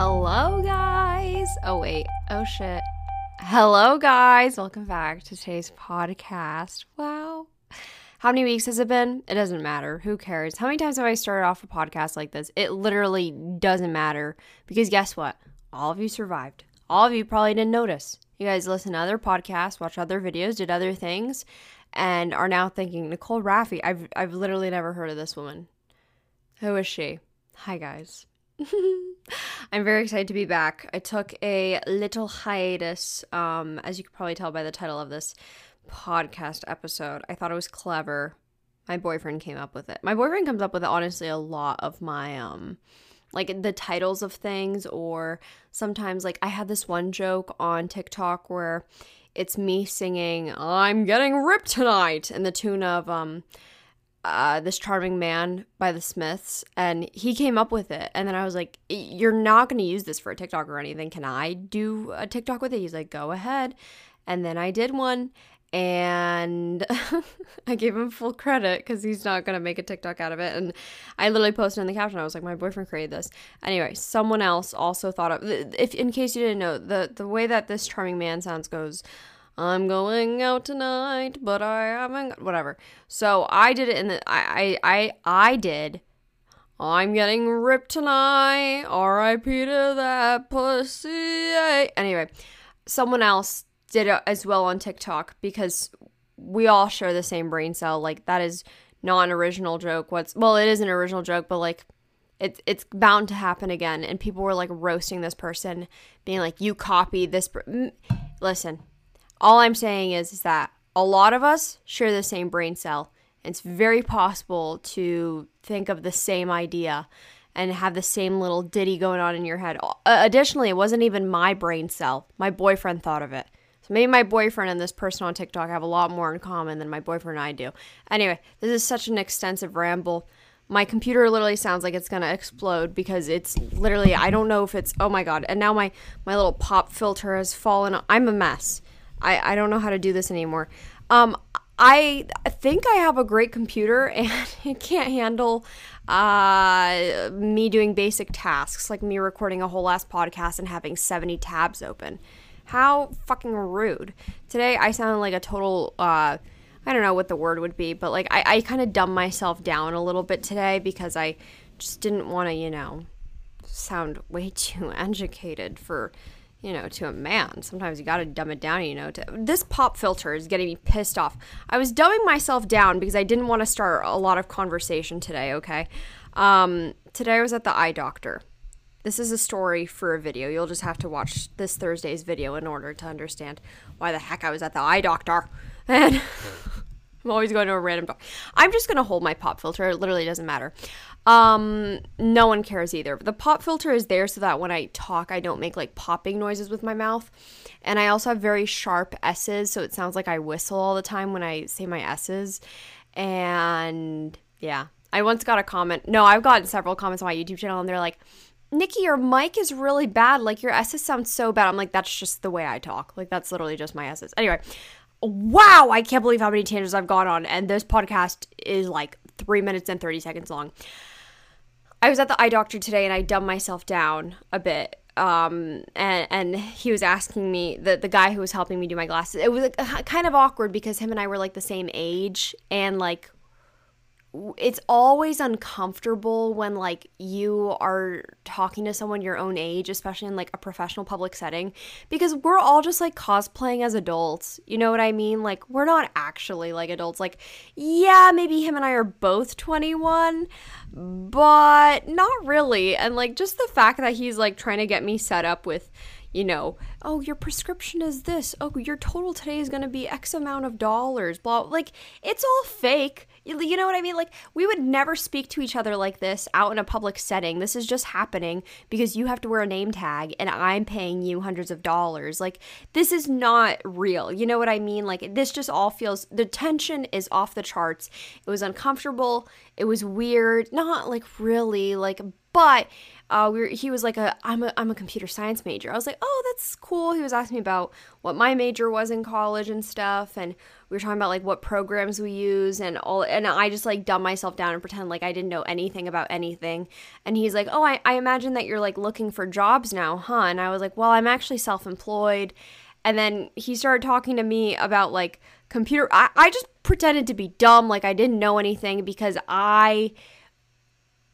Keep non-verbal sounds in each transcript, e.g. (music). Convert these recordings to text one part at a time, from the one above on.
Hello, guys. Oh, wait. Oh, shit. Hello, guys. Welcome back to today's podcast. Wow. How many weeks has it been? It doesn't matter. Who cares? How many times have I started off a podcast like this? It literally doesn't matter because guess what? All of you survived. All of you probably didn't notice. You guys listen to other podcasts, watch other videos, did other things, and are now thinking, Nicole Rafiee, I've, I've literally never heard of this woman. Who is she? Hi, guys. (laughs) I'm very excited to be back. I took a little hiatus, um, as you can probably tell by the title of this podcast episode. I thought it was clever. My boyfriend came up with it. My boyfriend comes up with honestly a lot of my um like the titles of things or sometimes like I had this one joke on TikTok where it's me singing I'm getting ripped tonight in the tune of um uh, this charming man by the Smiths, and he came up with it. And then I was like, "You're not going to use this for a TikTok or anything. Can I do a TikTok with it?" He's like, "Go ahead." And then I did one, and (laughs) I gave him full credit because he's not going to make a TikTok out of it. And I literally posted in the caption, I was like, "My boyfriend created this." Anyway, someone else also thought of if, in case you didn't know, the the way that this charming man sounds goes. I'm going out tonight, but I haven't got whatever. So I did it in the I I I, I did. I'm getting ripped tonight. R.I.P. to that pussy. Anyway, someone else did it as well on TikTok because we all share the same brain cell. Like that is not an original joke. What's well, it is an original joke, but like it's it's bound to happen again. And people were like roasting this person, being like, "You copied this." Per-. Listen, all I'm saying is, is that a lot of us share the same brain cell. It's very possible to think of the same idea and have the same little ditty going on in your head. Uh, additionally, it wasn't even my brain cell. My boyfriend thought of it. So maybe my boyfriend and this person on TikTok have a lot more in common than my boyfriend and I do. Anyway, this is such an extensive ramble. My computer literally sounds like it's gonna explode because it's literally I don't know if it's oh my god. And now my my little pop filter has fallen. I'm a mess. I, I don't know how to do this anymore. Um, I think I have a great computer (laughs) and it can't handle uh, me doing basic tasks like me recording a whole last podcast and having 70 tabs open. How fucking rude. Today I sounded like a total, uh, I don't know what the word would be, but like I, I kind of dumbed myself down a little bit today because I just didn't want to, you know, sound way (laughs) too educated for you know, to a man. Sometimes you gotta dumb it down, you know. To, this pop filter is getting me pissed off. I was dumbing myself down because I didn't want to start a lot of conversation today, okay? Um, today I was at the eye doctor. This is a story for a video. You'll just have to watch this Thursday's video in order to understand why the heck I was at the eye doctor. (laughs) And (laughs) I'm always going to a random doctor. I'm just gonna hold my pop filter. It literally doesn't matter. Um, no one cares either. The pop filter is there so that when I talk, I don't make like popping noises with my mouth. And I also have very sharp S's, so it sounds like I whistle all the time when I say my S's. And yeah, I once got a comment. No, I've gotten several comments on my YouTube channel, and they're like, Nikki, your mic is really bad. Like your S's sound so bad. I'm like, that's just the way I talk. Like that's literally just my S's. Anyway, wow, I can't believe how many tangents I've gone on. And this podcast is like three minutes and 30 seconds long. I was at the eye doctor today and I dumbed myself down a bit. Um, and, and he was asking me, the, the guy who was helping me do my glasses, it was like, kind of awkward because him and I were like the same age and like it's always uncomfortable when like you are talking to someone your own age especially in like a professional public setting because we're all just like cosplaying as adults you know what i mean like we're not actually like adults like yeah maybe him and i are both 21 but not really and like just the fact that he's like trying to get me set up with you know, oh, your prescription is this. Oh, your total today is going to be X amount of dollars. Blah. Like, it's all fake. You know what I mean? Like, we would never speak to each other like this out in a public setting. This is just happening because you have to wear a name tag and I'm paying you hundreds of dollars. Like, this is not real. You know what I mean? Like, this just all feels, the tension is off the charts. It was uncomfortable. It was weird. Not like really, like, but uh, we were, he was like a I'm a I'm a computer science major. I was like, oh, that's cool. He was asking me about what my major was in college and stuff, and we were talking about like what programs we use and all. And I just like dumb myself down and pretend like I didn't know anything about anything. And he's like, oh, I, I imagine that you're like looking for jobs now, huh? And I was like, well, I'm actually self employed. And then he started talking to me about like computer. I, I just pretended to be dumb, like I didn't know anything because I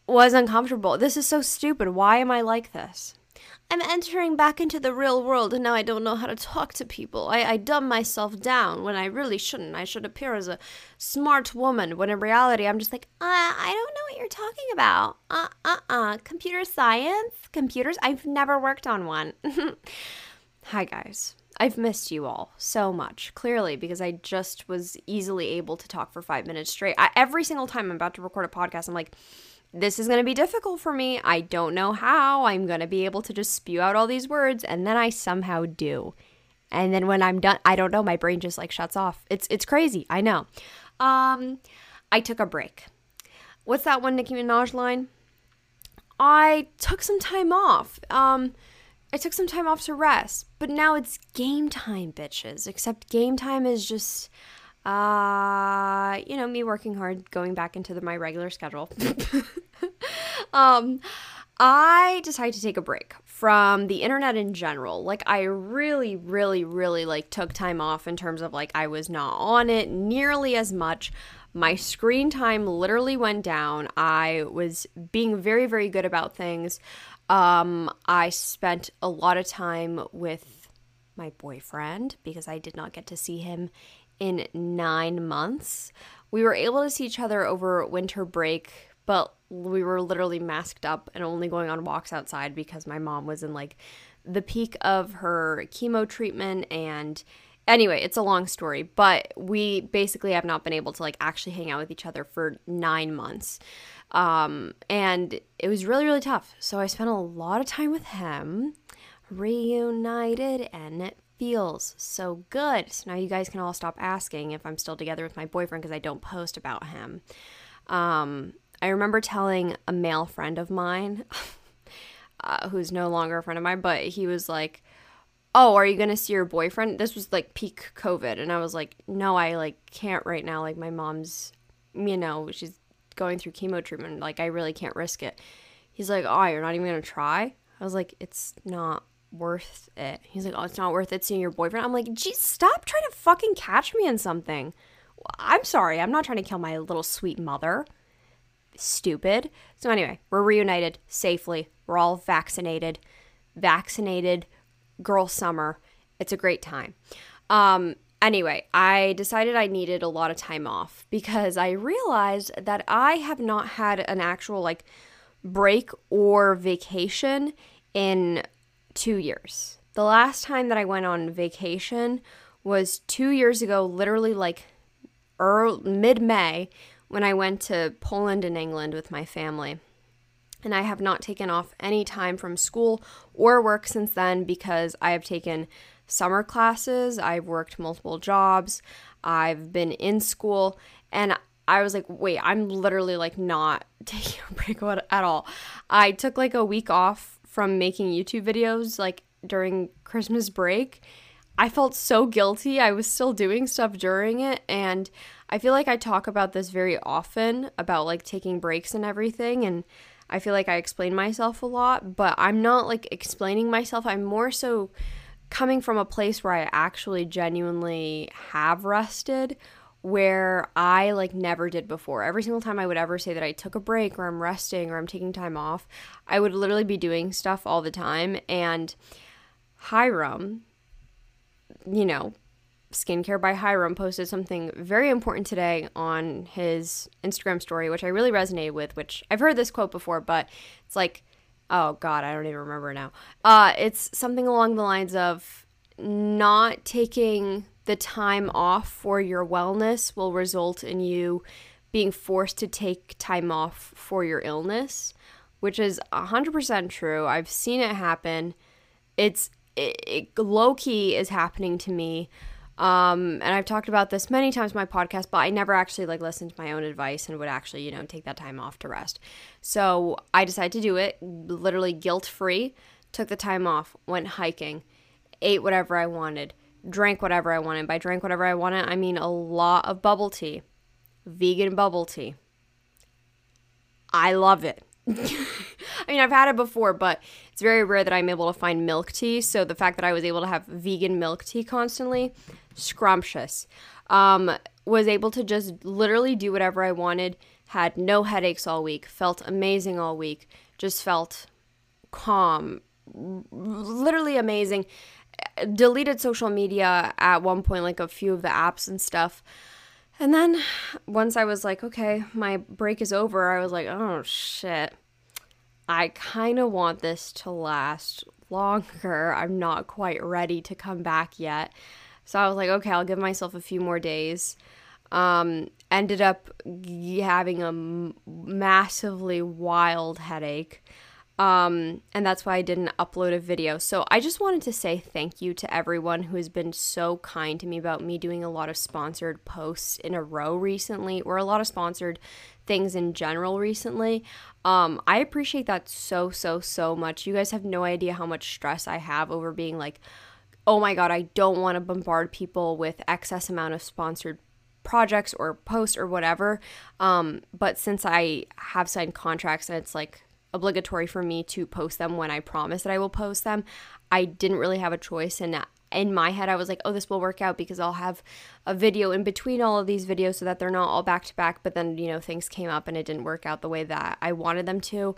was uncomfortable. This is so stupid. Why am I like this? I'm entering back into the real world and now I don't know how to talk to people. I, I dumb myself down when I really shouldn't. I should appear as a smart woman when in reality I'm just like, uh, I don't know what you're talking about. Uh uh uh. Computer science? Computers? I've never worked on one. (laughs) Hi, guys. I've missed you all so much, clearly, because I just was easily able to talk for five minutes straight. I, every single time I'm about to record a podcast, I'm like, this is going to be difficult for me. I don't know how I'm going to be able to just spew out all these words and then I somehow do. And then when I'm done, I don't know, my brain just like shuts off. It's it's crazy. I know. Um I took a break. What's that one Nicki Minaj line? I took some time off. Um I took some time off to rest, but now it's game time, bitches. Except game time is just uh, you know, me working hard, going back into the, my regular schedule. (laughs) um, I decided to take a break from the internet in general. Like I really really really like took time off in terms of like I was not on it nearly as much. My screen time literally went down. I was being very very good about things. Um I spent a lot of time with my boyfriend because I did not get to see him in 9 months. We were able to see each other over winter break but we were literally masked up and only going on walks outside because my mom was in like the peak of her chemo treatment. And anyway it's a long story but we basically have not been able to like actually hang out with each other for nine months. Um, and it was really really tough. So i spent a lot of time with him reunited and feels so good so now you guys can all stop asking if i'm still together with my boyfriend because i don't post about him um, I remember telling a male friend of mine, (laughs) uh, who's no longer a friend of mine, but he was like, "Oh, are you gonna see your boyfriend?" This was like peak COVID, and I was like, "No, I like can't right now. Like my mom's, you know, she's going through chemo treatment. Like I really can't risk it." He's like, "Oh, you're not even gonna try?" I was like, "It's not." Worth it. He's like, oh, it's not worth it seeing your boyfriend. I'm like, geez, stop trying to fucking catch me in something. I'm sorry, I'm not trying to kill my little sweet mother stupid. So, anyway, we're reunited safely. We're all vaccinated. Vaccinated girl summer. It's a great time. Um, anyway, I decided I needed a lot of time off because I realized that I have not had an actual like break or vacation in two years. The last time that I went on vacation was two years ago, literally like early, mid May, when I went to Poland and England with my family. And I have not taken off any time from school or work since then because I have taken summer classes, I've worked multiple jobs, I've been in school, and I was like, wait, I'm literally like not (laughs) taking a break at all. I took like a week off from making YouTube videos like during Christmas break. I felt so guilty. I was still doing stuff during it, and I feel like I talk about this very often about like taking breaks and everything and I feel like I explain myself a lot, but I'm not like explaining myself. I'm more so coming from a place where I actually genuinely have rested where I like never did before. Every single time I would ever say that I took a break or I'm resting or I'm taking time off, I would literally be doing stuff all the time and Hyram, you know, Skincare by Hyram posted something very important today on his Instagram story, which I really resonated with. Which I've heard this quote before, but it's like, oh God, I don't even remember now. Uh, it's something along the lines of not taking the time off for your wellness will result in you being forced to take time off for your illness, which is 100% true. I've seen it happen. It's it, it low key is happening to me Um, and I've talked about this many times in my podcast, but I never actually like listened to my own advice and would actually, you know, take that time off to rest. So I decided to do it literally guilt free, took the time off, went hiking, ate whatever I wanted, drank whatever I wanted. By drank whatever I wanted, I mean a lot of bubble tea, vegan bubble tea. I love it. (laughs) I mean, I've had it before, but it's very rare that I'm able to find milk tea. So the fact that I was able to have vegan milk tea constantly, scrumptious. Um, was able to just literally do whatever I wanted, had no headaches all week, felt amazing all week, just felt calm, literally amazing. Deleted social media at one point, like a few of the apps and stuff. And then once I was like, okay, my break is over, I was like, oh shit. I kind of want this to last longer. I'm not quite ready to come back yet. So I was like, okay, I'll give myself a few more days. Um, ended up having a massively wild headache. Um, and that's why I didn't upload a video. So I just wanted to say thank you to everyone who has been so kind to me about me doing a lot of sponsored posts in a row recently, or a lot of sponsored things in general recently. Um, I appreciate that so, so, so much. You guys have no idea how much stress I have over being like, oh my God, I don't want to bombard people with excess amount of sponsored projects or posts or whatever. Um, but since I have signed contracts and it's like obligatory for me to post them when I promise that I will post them. I didn't really have a choice and uh, in my head I was like, "Oh, this will work out because I'll have a video in between all of these videos so that they're not all back to back." But then, you know, things came up and it didn't work out the way that I wanted them to.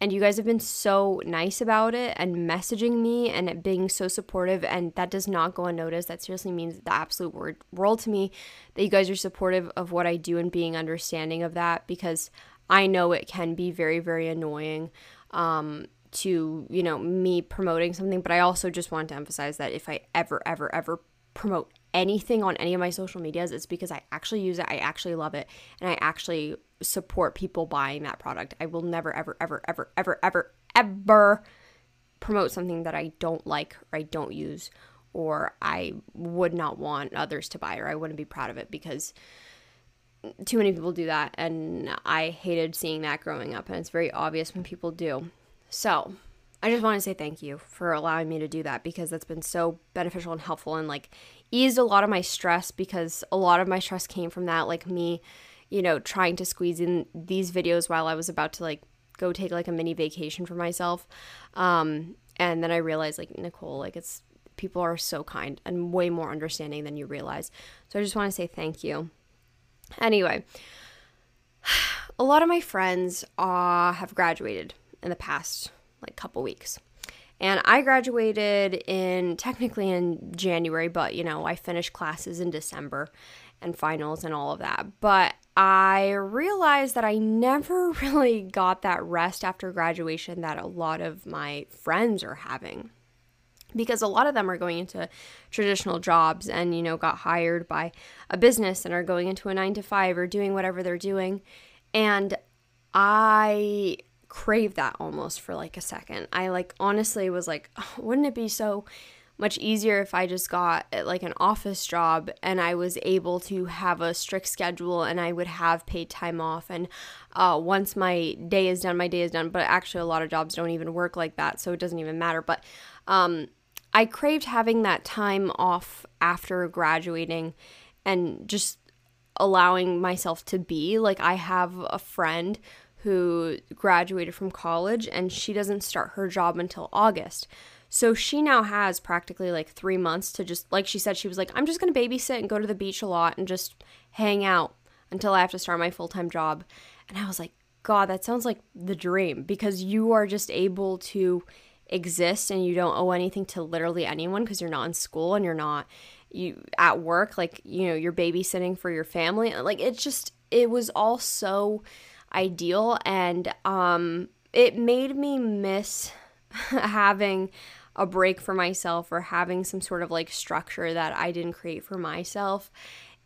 And you guys have been so nice about it and messaging me and being so supportive and that does not go unnoticed. That seriously means the absolute word world to me that you guys are supportive of what I do and being understanding of that because I know it can be very, very annoying um, to, you know, me promoting something, but I also just want to emphasize that if I ever, ever, ever promote anything on any of my social medias, it's because I actually use it, I actually love it, and I actually support people buying that product. I will never, ever, ever, ever, ever, ever, ever promote something that I don't like or I don't use or I would not want others to buy or I wouldn't be proud of it because too many people do that and I hated seeing that growing up and it's very obvious when people do. So, I just want to say thank you for allowing me to do that because that's been so beneficial and helpful and like eased a lot of my stress because a lot of my stress came from that like me, you know, trying to squeeze in these videos while I was about to like go take like a mini vacation for myself. Um and then I realized like Nicole, like it's people are so kind and way more understanding than you realize. So I just want to say thank you. Anyway, (sighs) a lot of my friends uh, have graduated in the past like couple weeks. And I graduated in technically in January, but you know, I finished classes in December and finals and all of that. But I realized that I never (laughs) really got that rest after graduation that a lot of my friends are having because a lot of them are going into traditional jobs and you know got hired by a business and are going into a 9 to 5 or doing whatever they're doing and i crave that almost for like a second i like honestly was like oh, wouldn't it be so much easier if I just got eh, like an office job and I was able to have a strict schedule and I would have paid time off. And uh, once my day is done, my day is done. But actually, a lot of jobs don't even work like that, so it doesn't even matter. But um, I craved having that time off after graduating and just allowing myself to be. Like, I have a friend who graduated from college and she doesn't start her job until August. So she now has practically like three months to just, like she said, she was like, I'm just going to babysit and go to the beach a lot and just hang out until I have to start my full time job. And I was like, God, that sounds like the dream because you are just able to exist and you don't owe anything to literally anyone because you're not in school and you're not you at work like you know you're babysitting for your family like it's just it was all so ideal and um it made me miss (laughs) having a break for myself or having some sort of like structure that I didn't create for myself.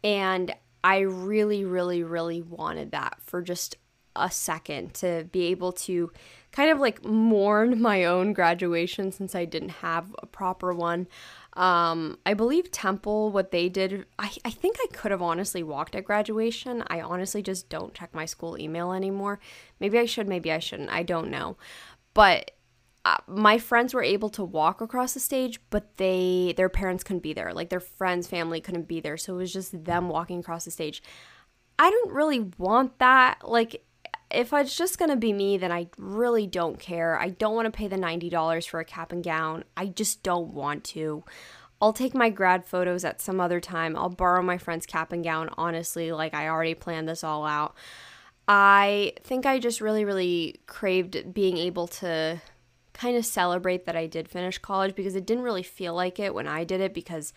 And I really really really wanted that for just a second to be able to kind of like mourn (laughs) my own graduation since I didn't have a proper one. Um, I believe Temple, what they did, I, I think I could have honestly walked at graduation. I honestly just don't check my school email anymore. Maybe I should, maybe I shouldn't. I don't know. But uh, my friends were able to walk across the stage, but they their parents couldn't be there. Like their friends' family couldn't be there, so it was just them walking across the stage. I don't really want that. Like if it's just gonna be me, then I really don't care. I don't want to pay the ninety dollars for a cap and gown. I just don't want to. I'll take my grad photos at some other time. I'll borrow my friend's cap and gown. Honestly, like I already planned this all out. I think I just really, really craved being able to kind of celebrate that I did finish college because it didn't really feel like it when I did it because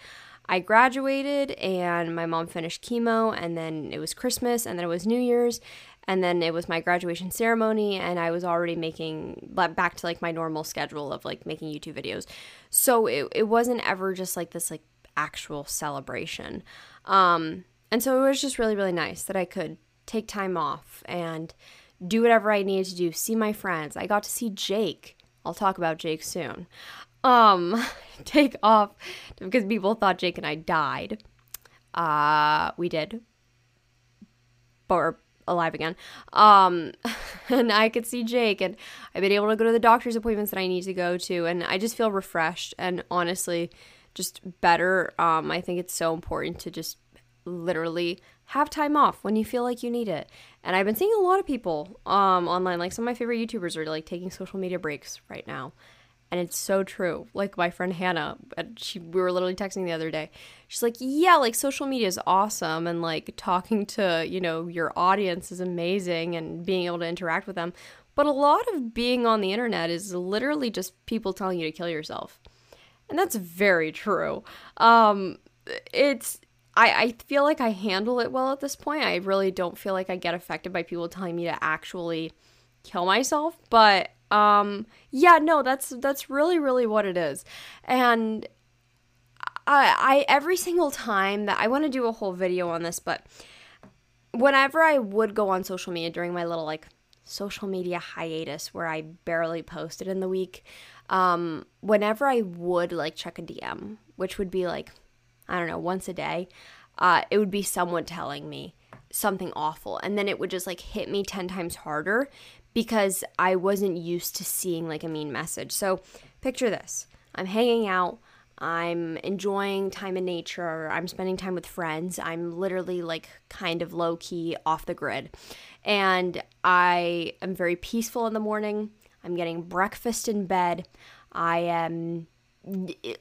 I graduated and my mom finished chemo and then it was Christmas and then it was New Year's and then it was my graduation ceremony and I was already making back to like my normal schedule of like making YouTube videos. So it it wasn't ever just like this like actual celebration. Um and so it was just really really nice that I could take time off and do whatever I needed to do, see my friends. I got to see Jake. I'll talk about Jake soon. Um, (laughs) take off because people thought Jake and I died. Uh, we did. But we're alive again. Um, (laughs) and I could see Jake, and I've been able to go to the doctor's appointments that I need to go to, and I just feel refreshed and honestly just better. Um, I think it's so important to just literally have time off when you feel like you need it. And I've been seeing a lot of people um, online, like some of my favorite YouTubers are like taking social media breaks right now. And it's so true. Like my friend Hannah, she we were literally texting the other day. She's like, "Yeah, like social media is awesome and like talking to, you know, your audience is amazing and being able to interact with them. But a lot of being on the internet is literally just people telling you to kill yourself." And that's very true. Um it's I, I feel like I handle it well at this point. I really don't feel like I get affected by people telling me to actually kill myself. But um yeah, no, that's that's really, really what it is. And I I every single time that I want to do a whole video on this, but whenever I would go on social media during my little like social media hiatus where I barely posted in the week, um, whenever I would like check a DM, which would be like I don't know, once a day, uh, it would be someone telling me something awful. And then it would just like hit me 10 times harder because I wasn't used to seeing like a mean message. So picture this I'm hanging out. I'm enjoying time in nature. I'm spending time with friends. I'm literally like kind of low key off the grid. And I am very peaceful in the morning. I'm getting breakfast in bed. I am eh,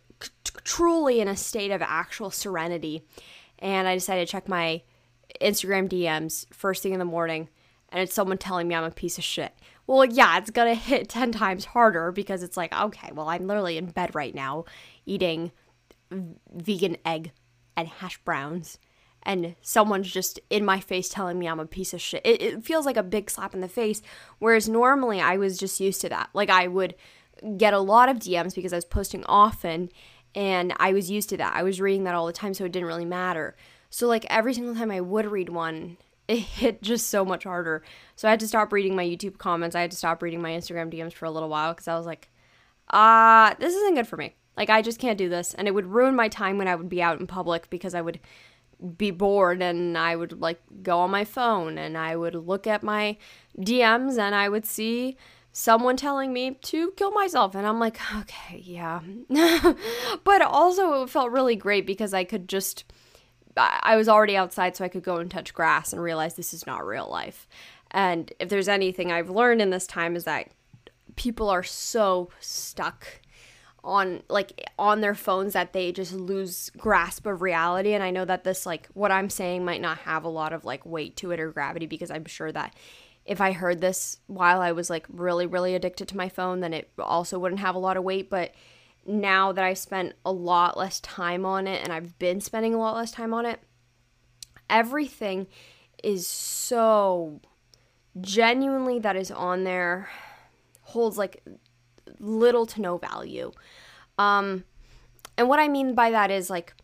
truly in a state of actual serenity. And I decided to check my Instagram DMs first thing in the morning, and it's someone telling me I'm a piece of shit. Well, yeah, it's gonna hit (laughs) 10 times harder because it's like, okay, well, I'm literally in bed right now eating vegan egg and hash browns and someone's just in my face telling me I'm a piece of shit. It, it, feels like a big slap in the face. Whereas normally I was just used to that. Like I would get a lot of DMs because I was posting often and I was used to that. I was reading that all the time, so it didn't really matter. So, like, every single time I would read one, it hit just so much harder. So, I had to stop reading my YouTube comments. I had to stop reading my Instagram DMs for a little while because I was like, ah, uh, this isn't good for me. Like, I just can't do this. And it would ruin my time when I would be out in public because I would be bored and I would like go on my phone and I would look at my DMs and I would see someone telling me to kill myself and i'm like okay yeah (laughs) but also it felt really great because i could just i was already outside so i could go and touch grass and realize this is not real life and if there's anything i've learned in this time is that people are so stuck on like on their phones that they just lose grasp of reality and i know that this like what i'm saying might not have a lot of like weight to it or gravity because i'm sure that if I heard this while I was like really, really addicted to my phone, then it also wouldn't have a lot of weight. But now that I've spent a lot less time on it and I've been spending a lot less time on it, everything is so genuinely that is on there holds like little to no value. Um, and what I mean by that is like,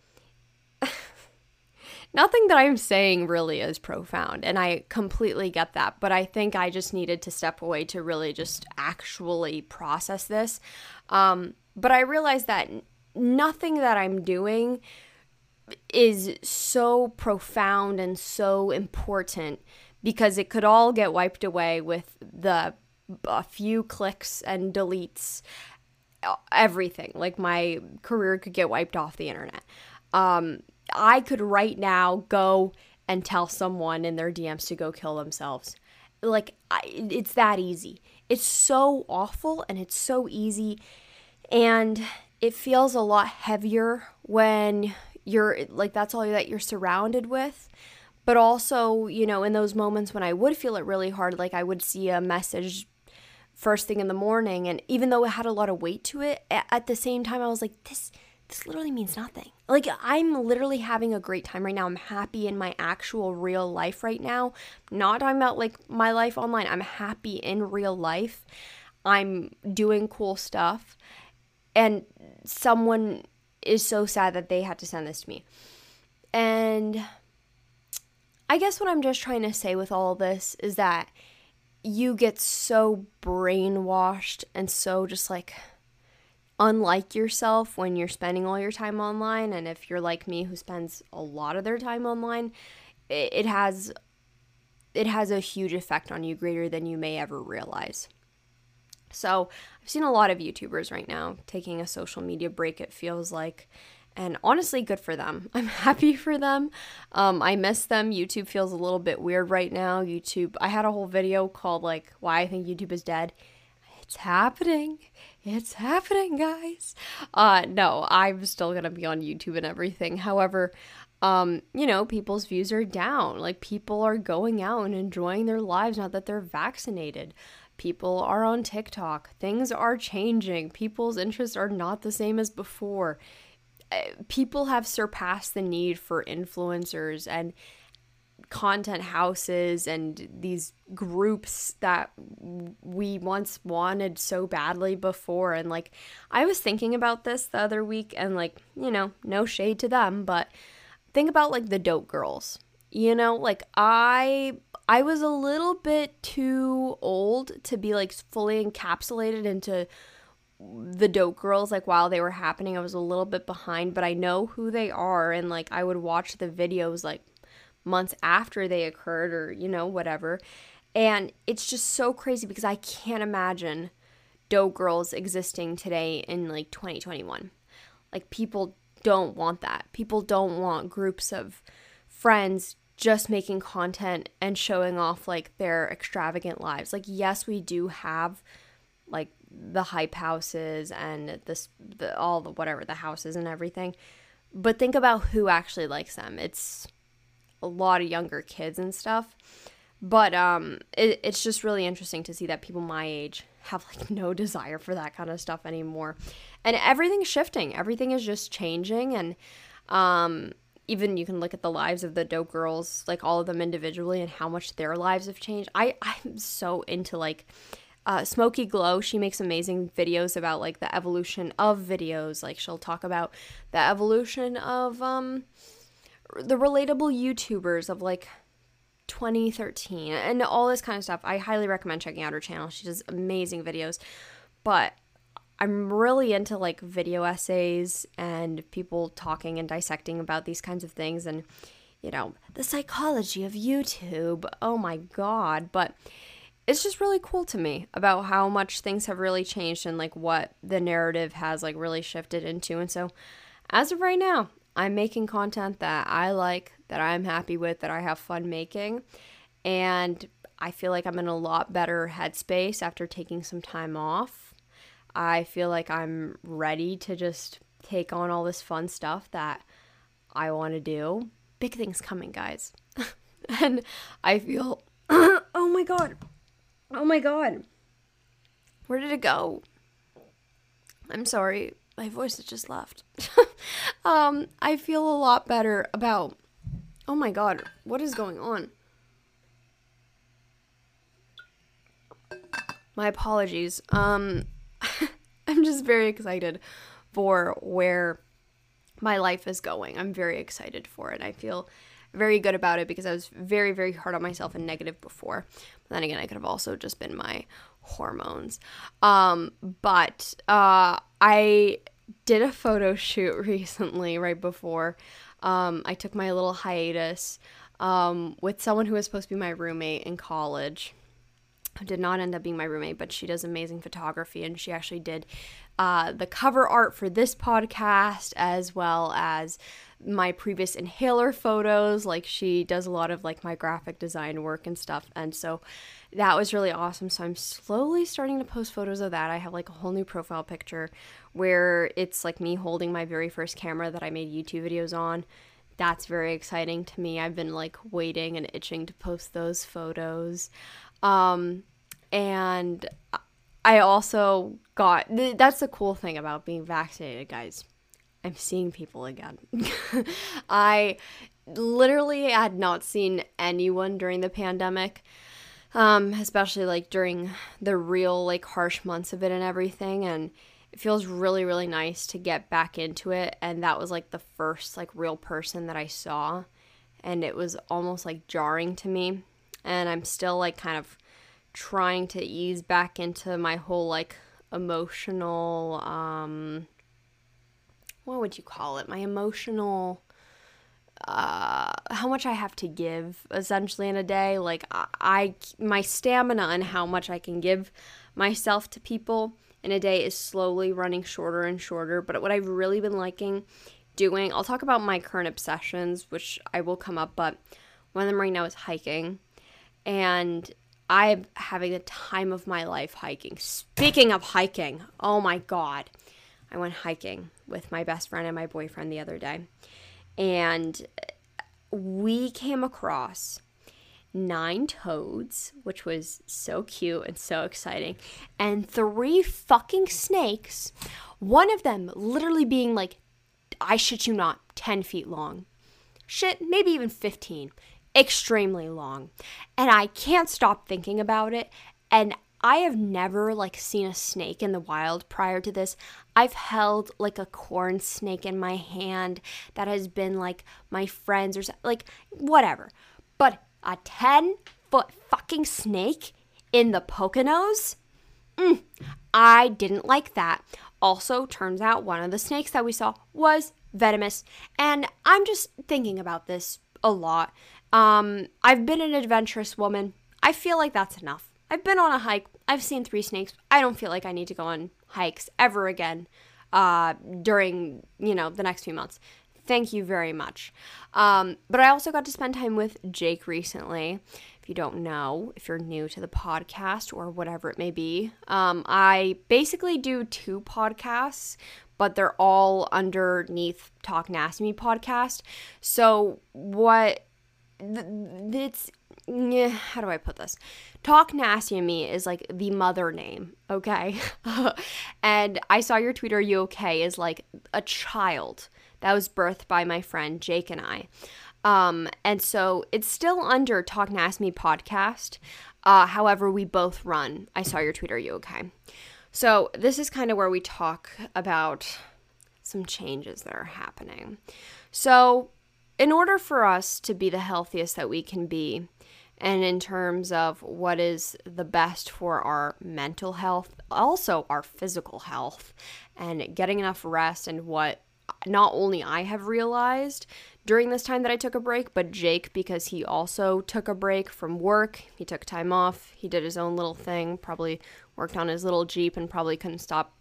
(laughs) nothing that I'm saying really is profound, and I completely get that. But I think I just needed to step away to really just actually process this. Um, but I realize that nothing that I'm doing is so profound and so important because it could all get wiped away with the a few clicks and deletes everything. Like my career could get wiped off the internet. Um, i could right now go and tell someone in their dms to go kill themselves. Like I, it's that easy. It's so awful and it's so easy and it feels a lot heavier when you're like that's all that you're surrounded with. But also you know in those moments when i would feel it really hard like i would see a message first thing in the morning. And even though it had a lot of weight to it at the same time i was like this this literally means nothing. Like i'm literally having a great time right now. I'm happy in my actual real life right now. Not talking about like my life online. I'm happy in real life. I'm doing cool stuff and someone is so sad that they had to send this to me. And I guess what I'm just trying to say with all this is that you get so brainwashed and so just like unlike yourself when you're spending all your time online. And if you're like me who spends a lot of their time online, it, has it has a huge effect on you greater than you may ever realize. So I've seen a lot of YouTubers right now taking a social media break, it feels like. And honestly, good for them. (laughs) I'm happy for them. Um, I miss them. YouTube feels a little bit weird right now. YouTube, I had a whole video called, like, Why I Think YouTube is Dead. It's happening. It's happening, guys. Uh, no, I'm still going to be on YouTube and everything. However, um, you know, people's views are down. Like, people are going out and enjoying their lives now that they're vaccinated. People are on TikTok. Things are changing. People's interests are not the same as before. Eh, people have surpassed the need for influencers and content houses and these groups that we once wanted so badly before and like I was thinking about this the other week and like you know no shade to them but think about like the dope girls you know like I I was a little bit too old to be like fully encapsulated into the dope girls like while they were happening. I was a little bit behind but i know who they are and like i would watch the videos like months after they occurred or you know whatever. And it's just so crazy because i can't imagine dope girls existing today in like 2021 like people don't want that. People don't want groups of friends just making content and showing off like their extravagant lives. Like yes, we do have like the hype houses and this the all the whatever the houses and everything. But think about who actually likes them. It's a lot of younger kids and stuff. But um it, it's just really interesting to see that people my age have like (laughs) no desire for that kind of stuff anymore. And everything's shifting. Everything is just changing and um even you can look at the lives of the dope girls, like all of them individually, and how much their lives have changed. I (laughs) I'm so into like uh, Smokey Glow. She makes amazing videos about like the evolution of videos. Like she'll talk about the evolution of um the relatable YouTubers of like 2013 and all this kind of stuff. I highly recommend checking out her channel. She does amazing videos. But I'm really into like video essays and people talking and dissecting about these kinds of things and you know, the psychology of YouTube. Oh my god, but it's just really cool to me about how much things have really changed and like what the narrative has like really shifted into. And so as of right now, I'm making content that I like, that I'm happy with, that I have fun making. And I feel like I'm in a lot better headspace after taking some time off I feel like I'm ready to just take on all this fun stuff that I want to do. Big things coming, guys. (laughs) and I feel, (clears throat) oh my God. Oh my God. Where did it go? I'm sorry. My voice has just left. (laughs) um, I feel a lot better about, oh my God, what is going on? My apologies. Um, (laughs) I'm just very excited for where my life is going. I'm very excited for it. I feel very good about it because I was very, very hard on myself and negative before. But then again, I could have also just been my hormones. Um, but uh, I did a photo shoot (laughs) recently, right before um, I took my little hiatus um, with someone who was supposed to be my roommate in college. Did not end up being my roommate, but she does amazing photography, and she actually did uh, the cover art for this podcast as well as my previous inhaler photos. Like she does a lot of like my graphic design work and stuff. And so that was really awesome. So I'm slowly starting to post photos of that. I have like a whole new profile picture where it's like me holding my very first camera that I made YouTube videos on. That's very exciting to me. I've been like waiting and itching to post those photos. Um, and I also got that's the cool thing about being vaccinated, guys. I'm seeing people again. (laughs) I literally had not seen anyone during the pandemic, um, especially like during the real, like, harsh months of it and everything. And it feels really, really nice to get back into it. And that was like the first, like, real person that I saw. And it was almost like jarring to me. And I'm still, like, kind of trying to ease back into my whole like emotional um what would you call it? My emotional uh how much i have to give essentially in a day. Like I, I my stamina and how much i can give myself to people in a day is slowly running shorter and shorter. But what i've really been liking doing i'll talk about my current obsessions which i will come up but one of them right now is hiking. And I'm having the time of my life hiking. Speaking of hiking, oh my God. I went hiking with my best friend and my boyfriend the other day. And we came across nine toads, which was so cute and so exciting, and three fucking snakes. One of them literally being like, I shit you not, 10 feet long. Shit, maybe even 15 extremely long. And I can't stop thinking about it. And I have never like seen a snake in the wild prior to this. I've held like a corn snake in my hand that has been like my friends or like whatever. But a 10 foot fucking snake in the Poconos? Mm, I didn't like that. Also, turns out one of the snakes that we saw was venomous. And I'm just thinking about this a lot um, I've been an adventurous woman. I feel like that's enough. I've been on a hike. I've seen three snakes. I don't feel like I need to go on hikes ever again uh, during, you know, the next few months. Thank you very much. Um, but I also got to spend time with Jake recently. If you don't know, if you're new to the podcast or whatever it may be, um, I basically do two podcasts, but they're all underneath Talk Nasty Me podcast. So what it's yeah, how do I put this? Talk Nasty to Me is like the mother name, okay? (laughs) and I saw your tweet, Are you okay? is like a child that was birthed by my friend Jake and I. Um, and so it's still under Talk Nasty Me podcast. Uh, however, we both run. I saw your tweet, Are you okay? So this is kind of where we talk about some changes that are happening. So in order for us to be the healthiest that we can be, and in terms of what is the best for our mental health, also our physical health, and getting enough rest, and what not only I have realized during this time that I took a break, but Jake, because he also took a break from work. He took time off. He did his own little thing, probably worked on his little Jeep, and probably couldn't stop,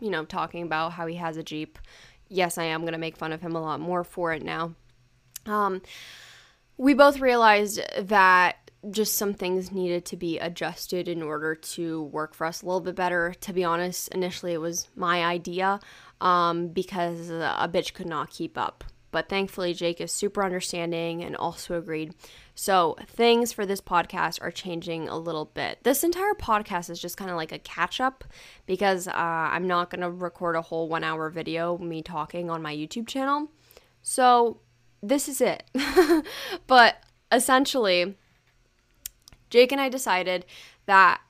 you know, talking about how he has a Jeep. Yes, I am going to make fun of him a lot more for it now. Um, we both realized that just some things needed to be adjusted in order to work for us a little bit better. To be honest, initially it was my idea um, because a bitch could not keep up. But thankfully, Jake is super understanding and also agreed. So things for this podcast are changing a little bit. This entire podcast is just kind of like a catch up because uh, I'm not going to record a whole one hour video, me talking on my YouTube channel. So this is it. (laughs) but essentially, Jake and I decided that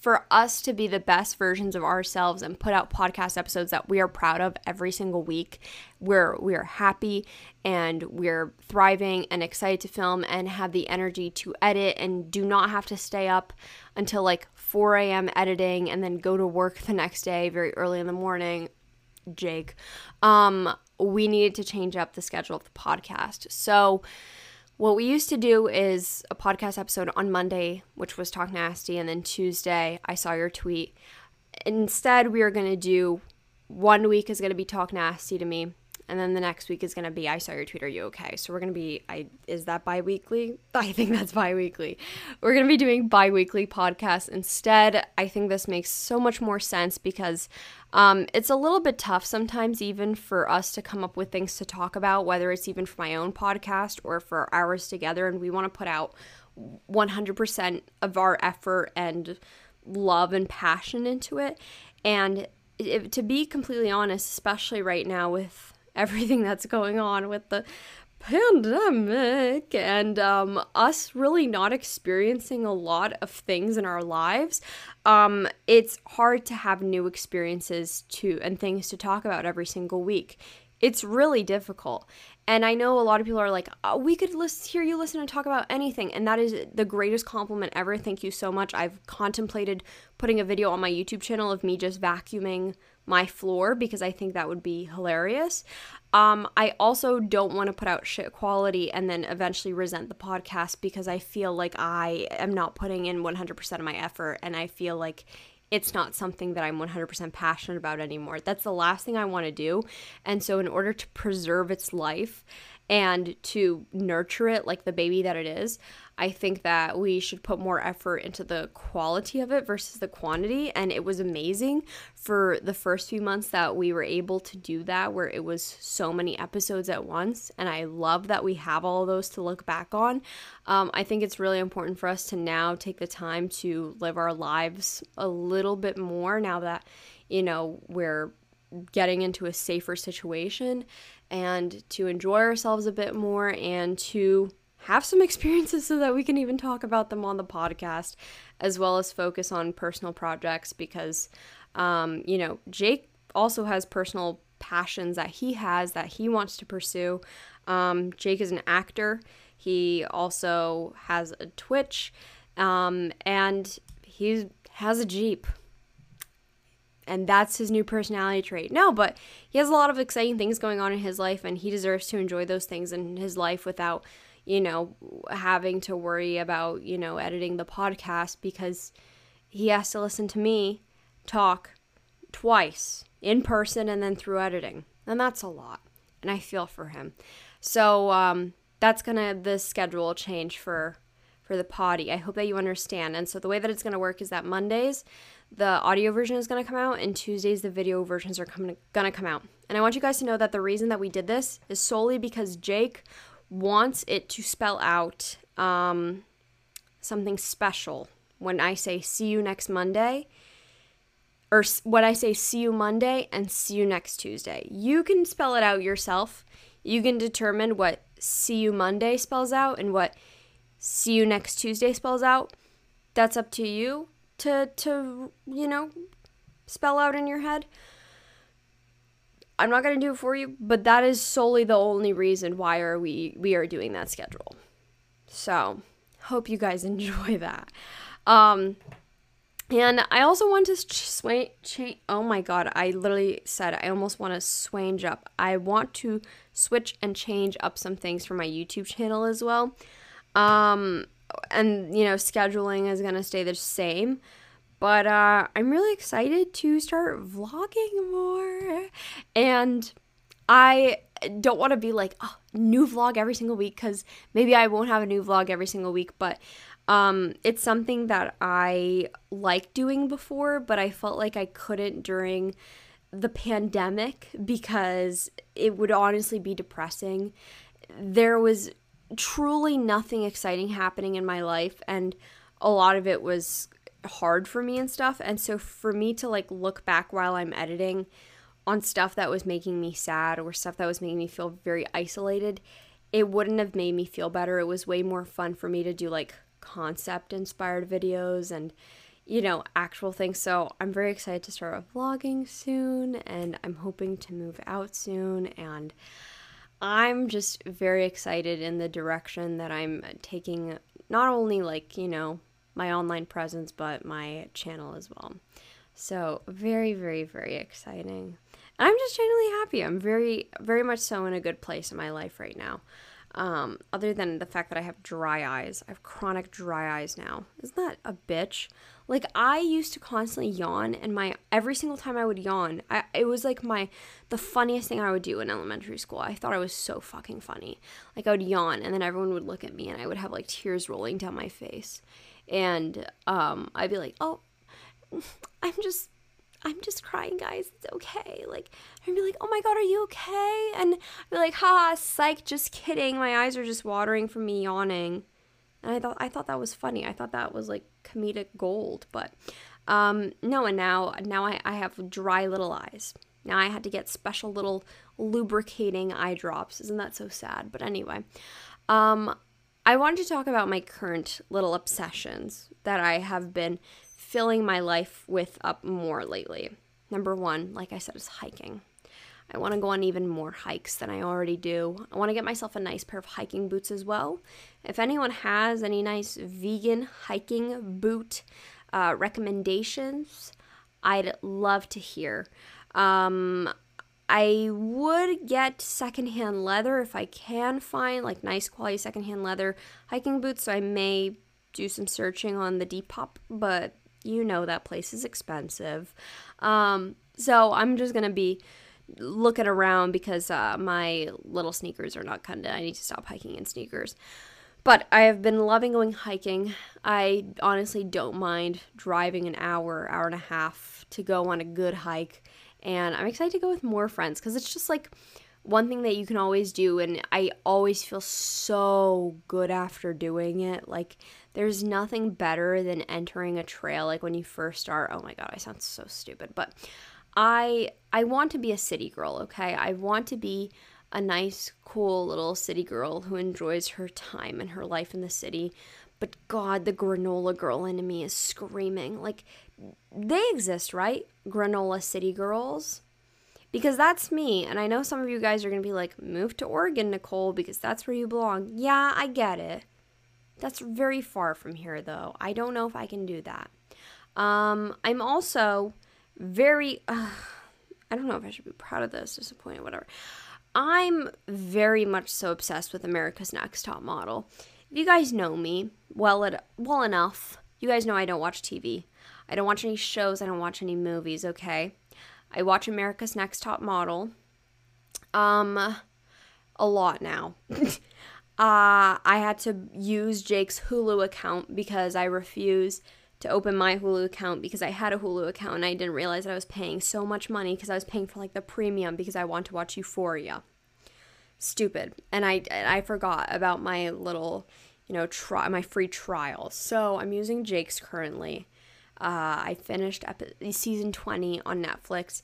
for us to be the best versions of ourselves and put out podcast episodes that we are proud of every single week. We're we're happy and we're thriving and excited to film and have the energy to edit and do not have to stay up until like 4 a.m. editing and then go to work the next day very early in the morning. Jake. Um, we needed to change up the schedule of the podcast. So what we used to do is a podcast episode on Monday, which was Talk Nasty, and then Tuesday, I saw your tweet. Instead, we are going to do one week is going to be Talk Nasty to me, and then the next week is going to be I saw your tweet. Are you okay? So we're going to be I is that bi-weekly? (laughs) I think that's bi-weekly. We're going to be doing bi-weekly podcasts instead. I think this makes so much more sense because um, it's a little bit tough sometimes even for us to come up with things to talk about, whether it's even for my own podcast or for ours together, and we want to put out 100% of our effort and love and passion into it. And it, to be completely honest, especially right now with everything that's going on with the pandemic and um, us really not experiencing a lot of things in our lives. Um, it's hard to have new experiences to and things to talk about every single week. It's really difficult. And i know a lot of people are like oh, we could listen, hear you listen and talk about anything. And that is the greatest compliment ever. Thank you so much. I've contemplated putting a video on my youtube channel of me just vacuuming my floor because I think that would be hilarious. Um, I also don't want to put out shit quality and then eventually resent the podcast because I feel like I am not putting in 100% of my effort and I feel like it's not something that I'm 100% passionate about anymore. That's the last thing I want to do. And so, in order to preserve its life and to nurture it like the baby that it is, I think that we should put more effort into the quality of it versus the quantity. And it was amazing for the first few months that we were able to do that, where it was so many episodes at once. And I love that we have all those to look back on. Um, I think it's really important for us to now take the time to live our lives a little bit more now that, you know, we're getting into a safer situation and to enjoy ourselves a bit more and to have some experiences so that we can even talk about them on the podcast, as well as focus on personal projects because, um, you know, Jake also has personal passions that he has that he wants to pursue. Um, Jake is an actor. He also has a Twitch, um, and he has a Jeep. And that's his new personality trait. No, but he has a lot of exciting things going on in his life, and he deserves to enjoy those things in his life without you know, having to worry about, you know, editing the podcast because he has to listen to me talk twice in person and then through editing. And that's a lot. And I feel for him. So um, that's gonna the schedule change for for the potty. I hope that you understand. And so the way that it's gonna work is that Mondays the audio version is gonna come out and Tuesdays the video versions are coming gonna come out. And I want you guys to know that the reason that we did this is solely because Jake wants it to spell out um, something special when I say see you next Monday, or when I say see you Monday and see you next Tuesday. You can spell it out yourself. You can determine what see you Monday spells out and what see you next Tuesday spells out. That's up to you to to you know spell out in your head. I'm not going to do it for you, but that is solely the only reason why are we we are doing that schedule. So, hope you guys (laughs) enjoy that. Um and I also want to sway change oh my god, I literally said I almost want to switch up. I want to switch and change up some things for my YouTube channel as well. Um and you know, scheduling is going to stay the same. But uh, I'm really excited to start vlogging more. And I don't want to be like, oh, new vlog every single week because maybe I won't have a new vlog every single week. But um, it's something that I liked doing before, but I felt like I couldn't during the pandemic because it would honestly be depressing. There was truly nothing exciting happening in my life, and a lot of it was hard for me and stuff. And so for me to like look back while I'm editing on stuff that was making me sad or stuff that was making me feel very isolated, it wouldn't have made me feel better. It was way more fun for me to do like concept inspired videos and you know, actual things. So I'm very excited to start vlogging soon and I'm hoping to move out soon. And I'm just very excited in the direction that I'm taking not only like, you know, my online presence, but my channel as well. So very, very, very exciting. I'm just genuinely happy. I'm very, very much so in a good place in my life right now. Um, other than the fact that I have dry eyes, I have chronic dry eyes now. Isn't that a bitch? Like I used to constantly yawn, and my every single time I would yawn, I, it was like my the funniest thing I would do in elementary school. I thought I was so fucking funny. Like I would yawn, and then everyone would look at me, and I would have like tears rolling down my face, and um, I'd be like, "Oh, (laughs) I'm just I'm just crying, guys. It's okay. Like, I'd be like, oh my God, are you okay? And I'd be like, ha, psych, just kidding. My eyes are just watering from me yawning. And I thought, I thought that was funny. I thought that was like comedic gold. But um, no, and now, now I, I have dry little eyes. Now I had to get special little lubricating eye drops. Isn't that so sad? But anyway, um, I wanted to talk about my current little obsessions that I have been filling my life with up more lately. Number one, like I said, is hiking. I want to go on even more hikes than I already do. I want to get myself a nice pair of hiking boots as well. If anyone has any nice vegan hiking boot uh, recommendations, I'd love to hear. Um, I would get secondhand leather if I can find like nice quality secondhand leather hiking boots. So I may do some searching on the Depop, but you know that place is expensive. Um, so I'm just gonna be looking around because uh, my little sneakers are not kinda. I need to stop hiking in sneakers. But I have been loving going hiking. I honestly don't mind driving an hour, hour and a half to go on a good hike. And I'm excited to go with more friends because it's just like one thing that you can always do. And I always feel so good after doing it. Like, there's nothing better than entering a trail like when you first start. Oh my god, I sound so stupid, but I I want to be a city girl, okay? I want to be a nice, cool little city girl who enjoys her time and her life in the city. But God, the granola girl in me is screaming. Like, they exist, right? Granola city girls. Because that's me. And I know some of you guys are to be like, move to Oregon, Nicole, because that's where you belong. Yeah, I get it. That's very far from here, though. I don't know if I can do that. Um, I'm also very. Uh, (sighs) I don't know if I should be proud of this, disappointed, whatever. I'm very much so obsessed with America's Next Top Model. If you guys know me well, well enough, you guys know I don't watch TV. I don't watch any shows. I don't watch any movies. Okay, I watch America's Next Top Model. Um, a lot now. (laughs) uh, I had to use Jake's Hulu account because I refused to open my Hulu account because I had a Hulu account and I didn't realize that I was paying so much money because I was paying for like the premium because I want to watch Euphoria. Stupid. And I I forgot about my little, you know, try my free trial. So I'm using Jake's currently. Uh, I finished epi- season 20 on Netflix.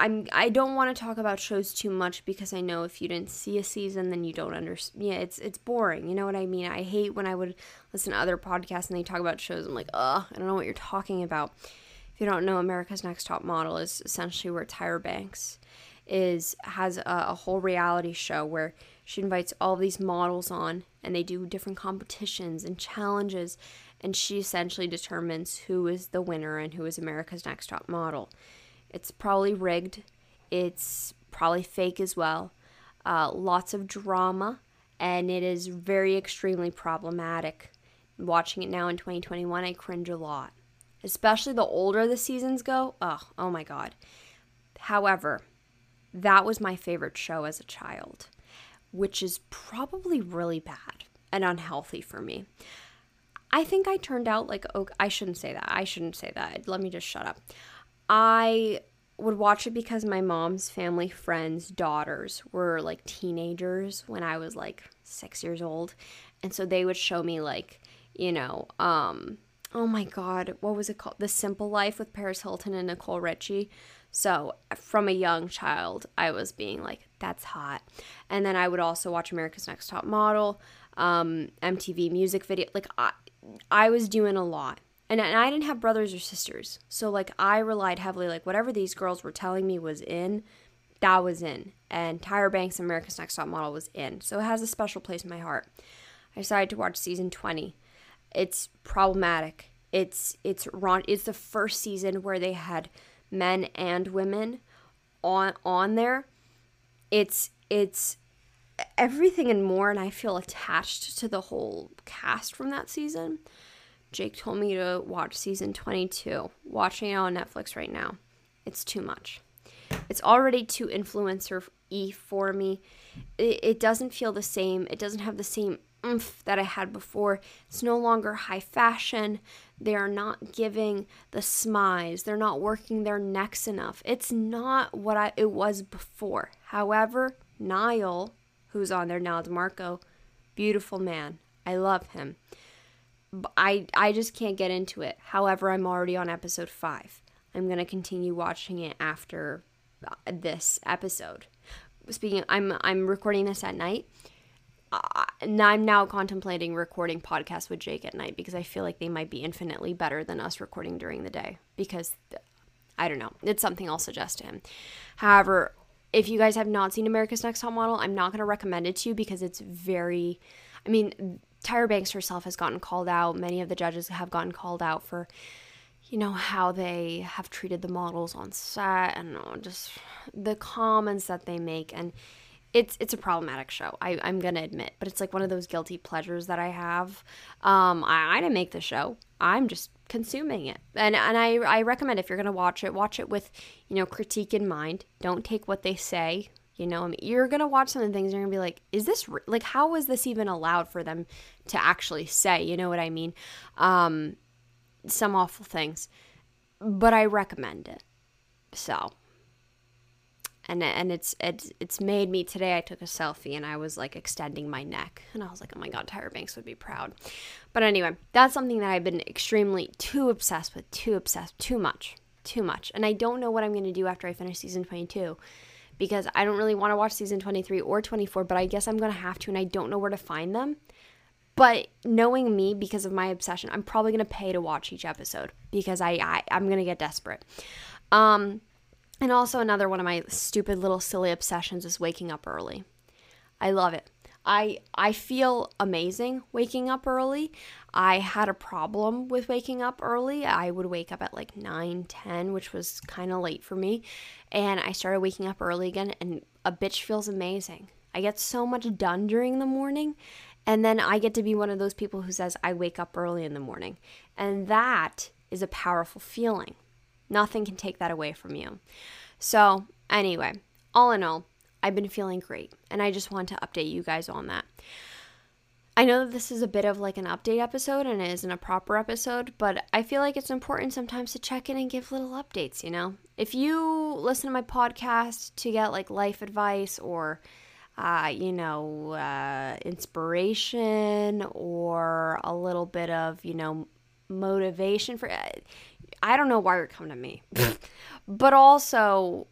I'm I don't want to talk about shows too much because I know if you didn't see a season then you don't understand. Yeah, it's it's boring. You know what I mean? I hate when I would listen to other podcasts and they talk about shows. I'm like, ugh, I don't know what you're talking about. If you don't know, America's Next Top Model is essentially where Tyra Banks is has a, a whole reality show where she invites all these models on and they do different competitions and challenges and she essentially determines who is the winner and who is America's Next Top Model. It's probably rigged. It's probably fake as well. Uh, lots of drama, and it is very extremely problematic. Watching it now in 2021, I cringe a lot. Especially the older the seasons go. Oh, oh my god. However, that was my favorite show as a child, which is probably really bad and unhealthy for me. I think I turned out like oh, I shouldn't say that. I shouldn't say that. Let me just shut up. I would watch it because my mom's family friends' daughters were like teenagers when I was like six years old. And so they would show me like, you know, um, oh my God, what was it called? The Simple Life with Paris Hilton and Nicole Richie. So from a young child, I was being like, that's hot. And then I would also watch America's Next Top Model, um, MTV music video. Like I, I was doing a lot and, and I didn't have brothers or sisters. So like I relied heavily like whatever these girls were telling me was in, that was in. And Tyra Banks America's Next Top Model was in. So it has a special place in my heart. I decided to watch season 20. It's problematic. It's it's wrong. It's the first season where they had men and women on on there. It's it's everything and more and I feel attached to the whole cast from that season. Jake told me to watch season 22. Watching it on Netflix right now. It's too much. It's already too influencer e for me. It, it doesn't feel the same. It doesn't have the same oomph that I had before. It's no longer high fashion. They are not giving the smize. They're not working their necks enough. It's not what I it was before. However, Nyle, who's on there now, DiMarco, beautiful man. I love him. I I just can't get into it. However, I'm already on episode 5. I'm going to continue watching it after uh, this episode. Speaking I'm I'm recording this at night. Uh, I'm now contemplating recording podcasts with Jake at night because I feel like they might be infinitely better than us recording during the day because I don't know. It's something I'll suggest to him. However, if you guys have not seen America's Next Top Model, I'm not going to recommend it to you because it's very I mean, Tyra Banks herself has gotten called out. Many of the judges have gotten called out for, you know, how they have treated the models on set and just the comments that they make. And it's it's a problematic show. I, I'm gonna admit, but it's like one of those guilty pleasures that I have. Um, I, I didn't make the show. I'm just consuming it, and and I I recommend if you're gonna watch it, watch it with you know critique in mind. Don't take what they say you know, I mean, you're gonna watch some of the things. You're gonna be like, "Is this re- like was this even allowed for them to actually say?" You know what I mean? Um, some awful things, but I recommend it. So, and and it's it's it's made me today. I took a selfie and I was like extending my neck, and I was like, "Oh my god, Tyra Banks would be proud." But anyway, that's something that I've been extremely too obsessed with, too obsessed, too much, too much, and I don't know what I'm gonna do after I finish season 22 because I don't really want to watch season 23 or 24, but I guess I'm going to have to, and I don't know where to find them. But knowing me, because of my obsession, I'm probably going to pay to watch each episode because I, I I'm going to get desperate. Um, and also another one of my stupid little silly obsessions is waking up early. I love it. I I feel amazing waking up early. I had a problem with waking up early. I would wake up at like 9, 10, which was kind of late for me. And I started waking up early again and a bitch feels amazing. I get so much done during the morning and then I get to be one of those people who says I wake up early in the morning. And that is a powerful feeling. Nothing can take that away from you. So, anyway, all in all, I've been feeling great, and I just want to update you guys on that. I know that this is a bit of like an update episode and it isn't a proper episode, but I feel like it's important sometimes to check in and give little updates, you know? If you listen to my podcast to get like life advice or, uh, you know, uh, inspiration or a little bit of, you know, motivation for, I don't know why you're coming to me, but also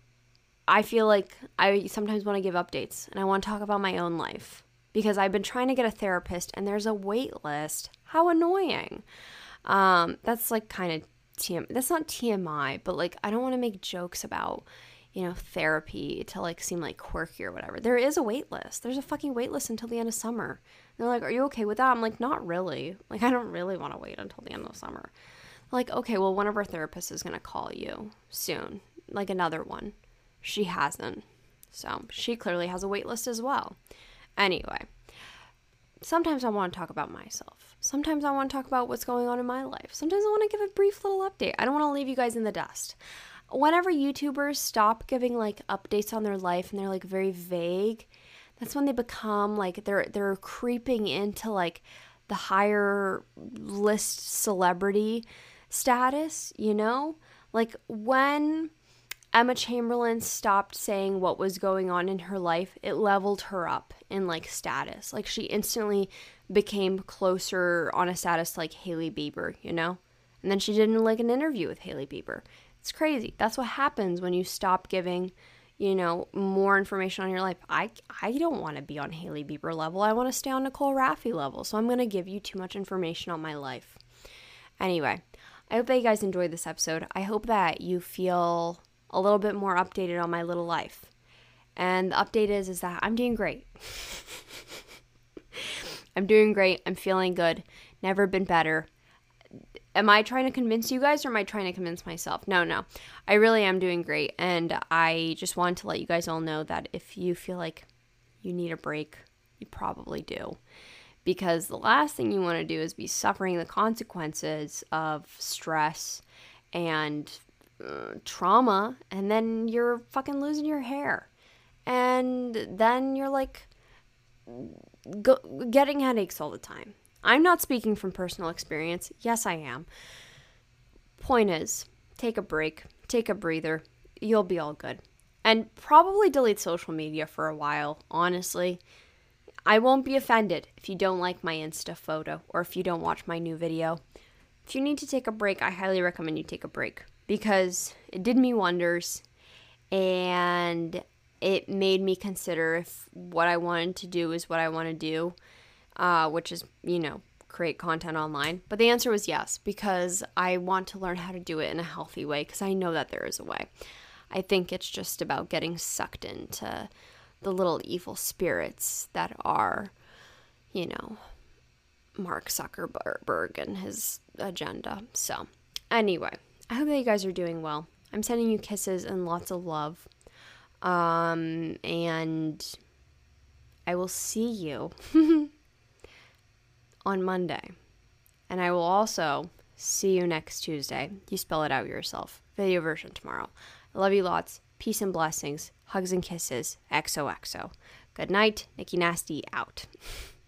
I feel like I sometimes want to give updates and I want to talk about my own life because I've been trying to get a therapist and there's a wait list. How annoying. Um, that's like kind of TM. That's not TMI, but like I don't want to make jokes about you know therapy to like seem like quirky or whatever. There is a wait list. There's a fucking wait list until the end of summer. And they're like, "Are you okay with that?" I'm like, "Not really. Like I don't really want to wait until the end of summer." Like, "Okay, well one of our therapists is going to call you soon." Like another one. She hasn't. So she clearly has a wait list as well. Anyway, sometimes I want to talk about myself. Sometimes I want to talk about what's going on in my life. Sometimes I want to give a brief little update. I don't want to leave you guys in the dust. Whenever YouTubers stop giving like updates on their life and they're like very vague, that's when they become like they're they're creeping into like the higher list celebrity status, you know? Like when Emma Chamberlain stopped saying what was going on in her life, it leveled her up in like status. Like she instantly became closer on a status like Hailey Bieber, you know? And then she did like an interview with Hailey Bieber. It's crazy. That's what happens when you stop giving, you know, more information on your life. I I don't want to be on Hailey Bieber level. I want to stay on Nicole Rafiee level. So I'm going to give you too much information on my life. Anyway, I hope that you guys enjoyed this episode. I hope that you feel a little bit more updated on my little life. And the update is is that I'm doing great. (laughs) I'm doing great. I'm feeling good. Never been better. Am I trying to convince you guys or am I trying to convince myself? No, no. I really am doing great. And I just wanted to let you guys all know that if you feel like you need a break, you probably do. Because the last thing you want to do is be suffering the consequences of stress and uh, trauma, and then you're fucking losing your hair. And then you're like go- getting headaches all the time. I'm not speaking from personal experience. Yes, I am. Point is, take a break, take a breather. You'll be all good. And probably delete social media for a while, honestly. I won't be offended if you don't like my Insta photo or if you don't watch my new video. If you need to take a break, I highly recommend you take a break because it did me wonders and it made me consider if what I wanted to do is what I want to do, uh, which is, you know, create content online. But the answer was yes, because I want to learn how to do it in a healthy way, because I know that there is a way. I think it's just about getting sucked into the little evil spirits that are, you know, Mark Zuckerberg and his agenda. So, anyway, I hope that you guys are doing well. I'm sending you kisses and lots of love. Um, and I will see you (laughs) on Monday. And I will also see you next Tuesday. You spell it out yourself. Video version tomorrow. I love you lots. Peace and blessings. Hugs and kisses. XOXO. Good night. Nikki Nasty out. (laughs)